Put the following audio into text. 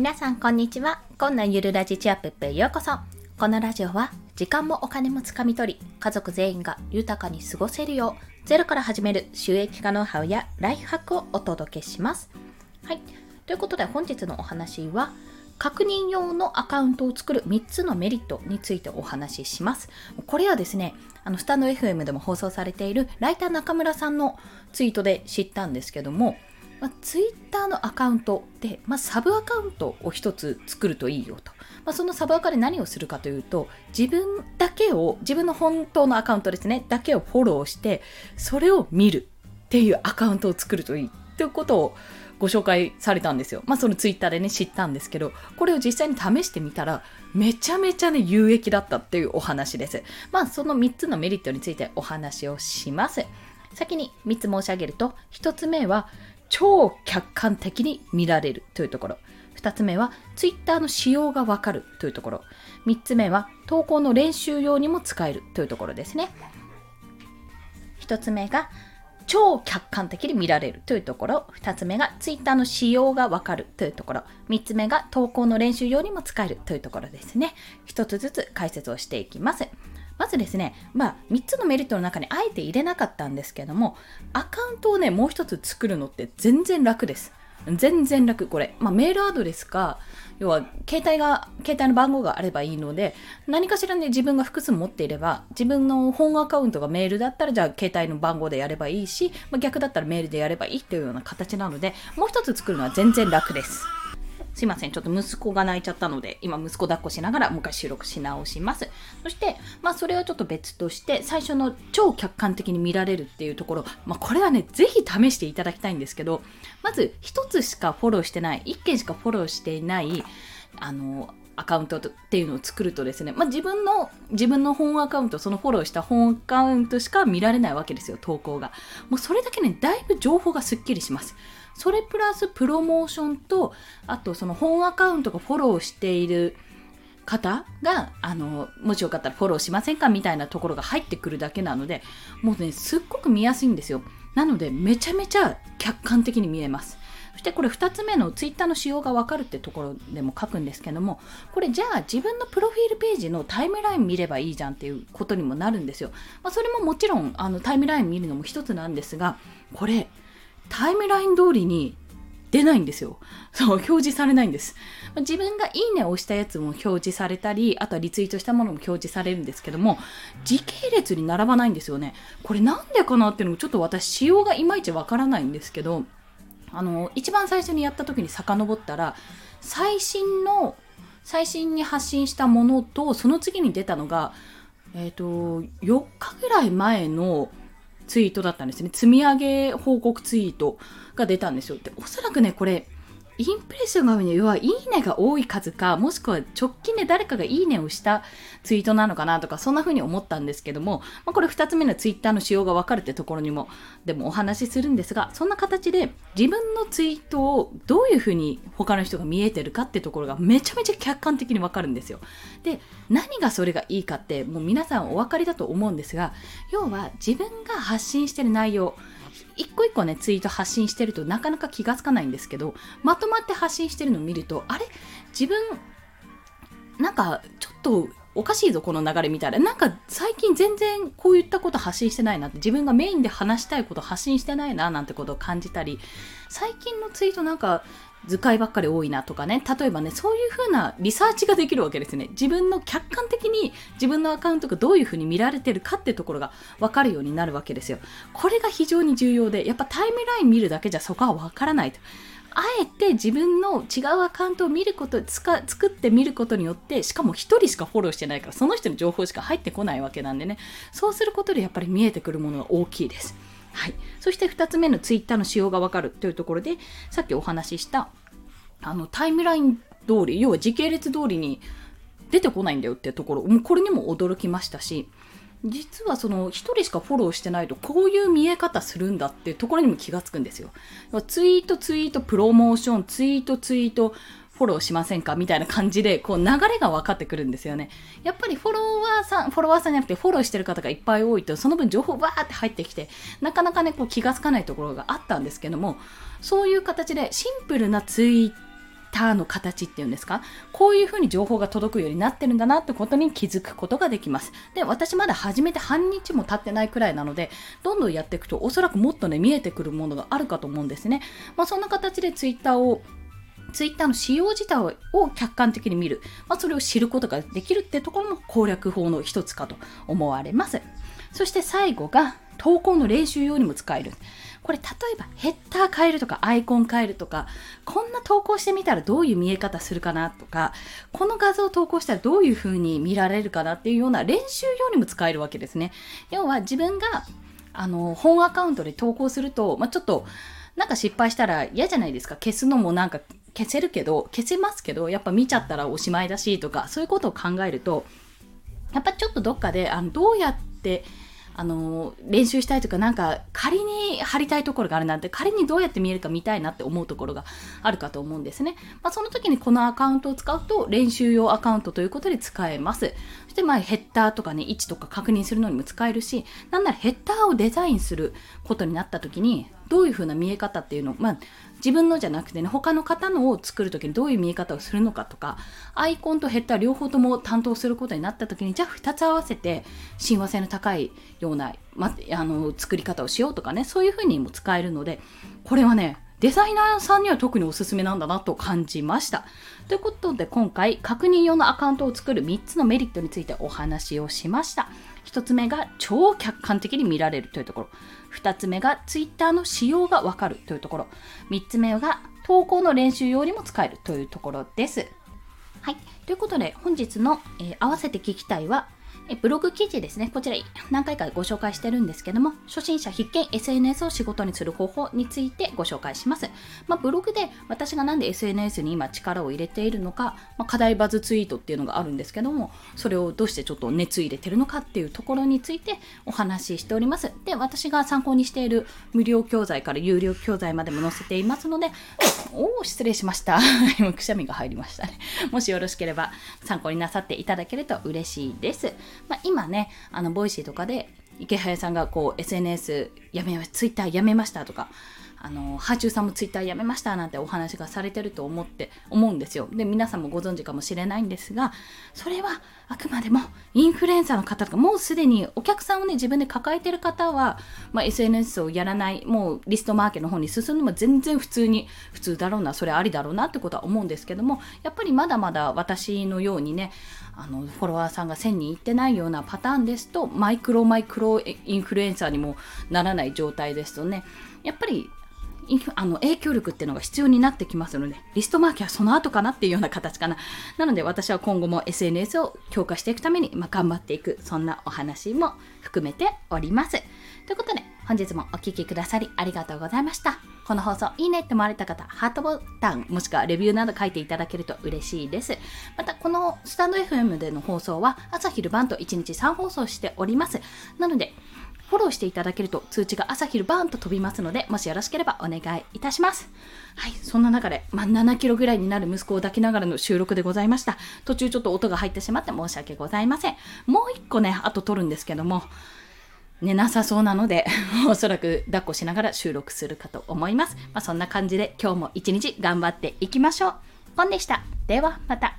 皆さんこんにちは。こんなゆるラジチアップへようこそ。このラジオは時間もお金もつかみ取り、家族全員が豊かに過ごせるよう、ゼロから始める収益化ノウハウやライフハックをお届けします。はい。ということで本日のお話は、確認用のアカウントを作る3つのメリットについてお話しします。これはですね、あのスタンド FM でも放送されているライター中村さんのツイートで知ったんですけども、まあ、ツイッターのアカウントで、まあ、サブアカウントを1つ作るといいよと。まあ、そのサブアカで何をするかというと、自分だけを、自分の本当のアカウントですね、だけをフォローして、それを見るっていうアカウントを作るといいということをご紹介されたんですよ。まあそのツイッターでね知ったんですけど、これを実際に試してみたら、めちゃめちゃね有益だったっていうお話です。まあその3つのメリットについてお話をします。先に3つ申し上げると、1つ目は超客観的に見られるというところ。2つ目は Twitter の仕様がわかるというところ。3つ目は投稿の練習用にも使えるというところですね。1つ目が超客観的に見られるというところ。2つ目が Twitter の仕様がわかるというところ。3つ目が投稿の練習用にも使えるというところですね。1つずつ解説をしていきます。まずですね、まあ、3つのメリットの中にあえて入れなかったんですけども、アカウントをね、もう1つ作るのって全然楽です。全然楽、これ。まあ、メールアドレスか、要は、携帯が、携帯の番号があればいいので、何かしらね、自分が複数持っていれば、自分の本アカウントがメールだったら、じゃあ、携帯の番号でやればいいし、まあ、逆だったらメールでやればいいっていうような形なので、もう1つ作るのは全然楽です。すいません。ちょっと息子が泣いちゃったので、今息子抱っこしながらもう一回収録し直します。そして、まあそれはちょっと別として、最初の超客観的に見られるっていうところ、まあこれはね、ぜひ試していただきたいんですけど、まず一つしかフォローしてない、一件しかフォローしていない、あの、アカウントっていうのを作るとですね、まあ、自分の、自分の本アカウント、そのフォローした本アカウントしか見られないわけですよ、投稿が。もうそれだけね、だいぶ情報がすっきりします。それプラスプロモーションと、あとその本アカウントがフォローしている方が、あの、もしよかったらフォローしませんかみたいなところが入ってくるだけなので、もうね、すっごく見やすいんですよ。なので、めちゃめちゃ客観的に見えます。そしてこれ2つ目のツイッターの仕様がわかるってところでも書くんですけども、これじゃあ自分のプロフィールページのタイムライン見ればいいじゃんっていうことにもなるんですよ。まあ、それももちろんあのタイムライン見るのも一つなんですが、これタイムライン通りに出ないんですよ。そう、表示されないんです。自分がいいねを押したやつも表示されたり、あとはリツイートしたものも表示されるんですけども、時系列に並ばないんですよね。これなんでかなっていうのもちょっと私仕様がいまいちわからないんですけど、あの、一番最初にやった時に遡ったら、最新の、最新に発信したものと、その次に出たのが、えっ、ー、と、4日ぐらい前のツイートだったんですね。積み上げ報告ツイートが出たんですよ。で、おそらくね、これ、インプレッションが多いのは、いいねが多い数か、もしくは直近で誰かがいいねをしたツイートなのかなとか、そんな風に思ったんですけども、まあ、これ2つ目のツイッターの仕様がわかるってところにも、でもお話しするんですが、そんな形で自分のツイートをどういう風に他の人が見えてるかってところがめちゃめちゃ客観的にわかるんですよ。で、何がそれがいいかって、もう皆さんお分かりだと思うんですが、要は自分が発信してる内容、一個一個ね、ツイート発信してるとなかなか気がつかないんですけど、まとまって発信してるのを見ると、あれ？自分、なんか、ちょっと、おかしいぞ、この流れみたいな。なんか、最近全然こういったこと発信してないなって、自分がメインで話したいこと発信してないな、なんてことを感じたり、最近のツイートなんか、図解ばっかり多いなとかね、例えばね、そういう風なリサーチができるわけですね。自分の客観的に自分のアカウントがどういう風に見られてるかってところが分かるようになるわけですよ。これが非常に重要で、やっぱタイムライン見るだけじゃそこは分からないと。あえて自分の違うアカウントを見ること、つか作ってみることによって、しかも1人しかフォローしてないから、その人の情報しか入ってこないわけなんでね、そうすることでやっぱり見えてくるものが大きいです。はい。そして2つ目のツイッターの仕様がわかるというところで、さっきお話ししたあのタイムライン通り、要は時系列通りに出てこないんだよっていうところ、もうこれにも驚きましたし、実はその1人しかフォローしてないとこういう見え方するんだっていうところにも気がつくんですよ。ツイートツイートプロモーション、ツイートツイートフォローしませんかみたいな感じで、こう流れが分かってくるんですよね。やっぱりフォロワーさん、フォロワーさんじゃなくてフォローしてる方がいっぱい多いと、その分情報わーって入ってきて、なかなかね、こう気がつかないところがあったんですけども、そういう形でシンプルなツイーターの形っていうんですか？こういうふうに情報が届くようになってるんだなってことに気づくことができます。で、私まだ始めて半日も経ってないくらいなので、どんどんやっていくとおそらくもっとね、見えてくるものがあるかと思うんですね。まあ、そんな形でツイッターをツイッターの使用自体を客観的に見る、まあ、それを知ることができるってところも攻略法の一つかと思われます。そして最後が投稿の練習用にも使える。これ例えばヘッダー変えるとかアイコン変えるとかこんな投稿してみたらどういう見え方するかなとかこの画像を投稿したらどういう風に見られるかなっていうような練習用にも使えるわけですね。要は自分があの本アカウントで投稿すると、まあ、ちょっとなんか失敗したら嫌じゃないですか消すのもなんか消せるけど消せますけどやっぱ見ちゃったらおしまいだしとかそういうことを考えるとやっぱちょっとどっかであのどうやってあの練習したいとかなんか仮に貼りたいところがあるなんて仮にどうやって見えるか見たいなって思うところがあるかと思うんですね、まあ、その時にこのアカウントを使うと練習用アカウントということで使えます。そしてまあヘッダーとかね位置とか確認するのにも使えるしなんならヘッダーをデザインすることになった時にどういう風な見え方っていうのを、まあ、自分のじゃなくてね他の方のを作る時にどういう見え方をするのかとかアイコンとヘッダー両方とも担当することになった時にじゃあ2つ合わせて親和性の高いような、ま、あの作り方をしようとかねそういう風にも使えるのでこれはねデザイナーさんには特におすすめなんだなと感じました。ということで今回確認用のアカウントを作る3つのメリットについてお話をしました。1つ目が超客観的に見られるというところ。2つ目が Twitter の仕様がわかるというところ。3つ目が投稿の練習用にも使えるというところです。はい。ということで本日の、えー、合わせて聞きたいはブログ記事ですね。こちら何回かご紹介してるんですけども、初心者必見 SNS を仕事にする方法についてご紹介します。まあ、ブログで私がなんで SNS に今力を入れているのか、まあ、課題バズツイートっていうのがあるんですけども、それをどうしてちょっと熱入れてるのかっていうところについてお話ししております。で、私が参考にしている無料教材から有料教材までも載せていますので、おお、失礼しました。今、くしゃみが入りましたね。もしよろしければ参考になさっていただけると嬉しいです。まあ、今ねあのボイシーとかでイケハヤさんがこう SNS やめまツイッターやめましたとかあのはあちゅうさんもツイッターやめましたなんてお話がされてると思って思うんですよ。で皆さんもご存知かもしれないんですがそれはあくまでもインフルエンサーの方とかもうすでにお客さんをね自分で抱えてる方は、まあ、SNS をやらないもうリストマーケの方に進むのも全然普通に普通だろうなそれありだろうなってことは思うんですけどもやっぱりまだまだ私のようにねあのフォロワーさんが1000人いってないようなパターンですとマイクロマイクロインフルエンサーにもならない状態ですとねやっぱりあの影響力っていうのが必要になってきますので、リストマーケはその後かなっていうような形かな。なので私は今後も SNS を強化していくために、まあ、頑張っていく、そんなお話も含めております。ということで、本日もお聴きくださりありがとうございました。この放送いいねって思われた方、ハートボタンもしくはレビューなど書いていただけると嬉しいです。また、このスタンド FM での放送は朝昼晩と1日3放送しております。なので、フォローしていただけると通知が朝昼バーンと飛びますので、もしよろしければお願いいたします。はい、そんな中で、まあ、7キロぐらいになる息子を抱きながらの収録でございました。途中ちょっと音が入ってしまって申し訳ございません。もう一個ね、あと撮るんですけども、寝なさそうなので、おそらく抱っこしながら収録するかと思います。まあ、そんな感じで今日も一日頑張っていきましょう。本でした。ではまた。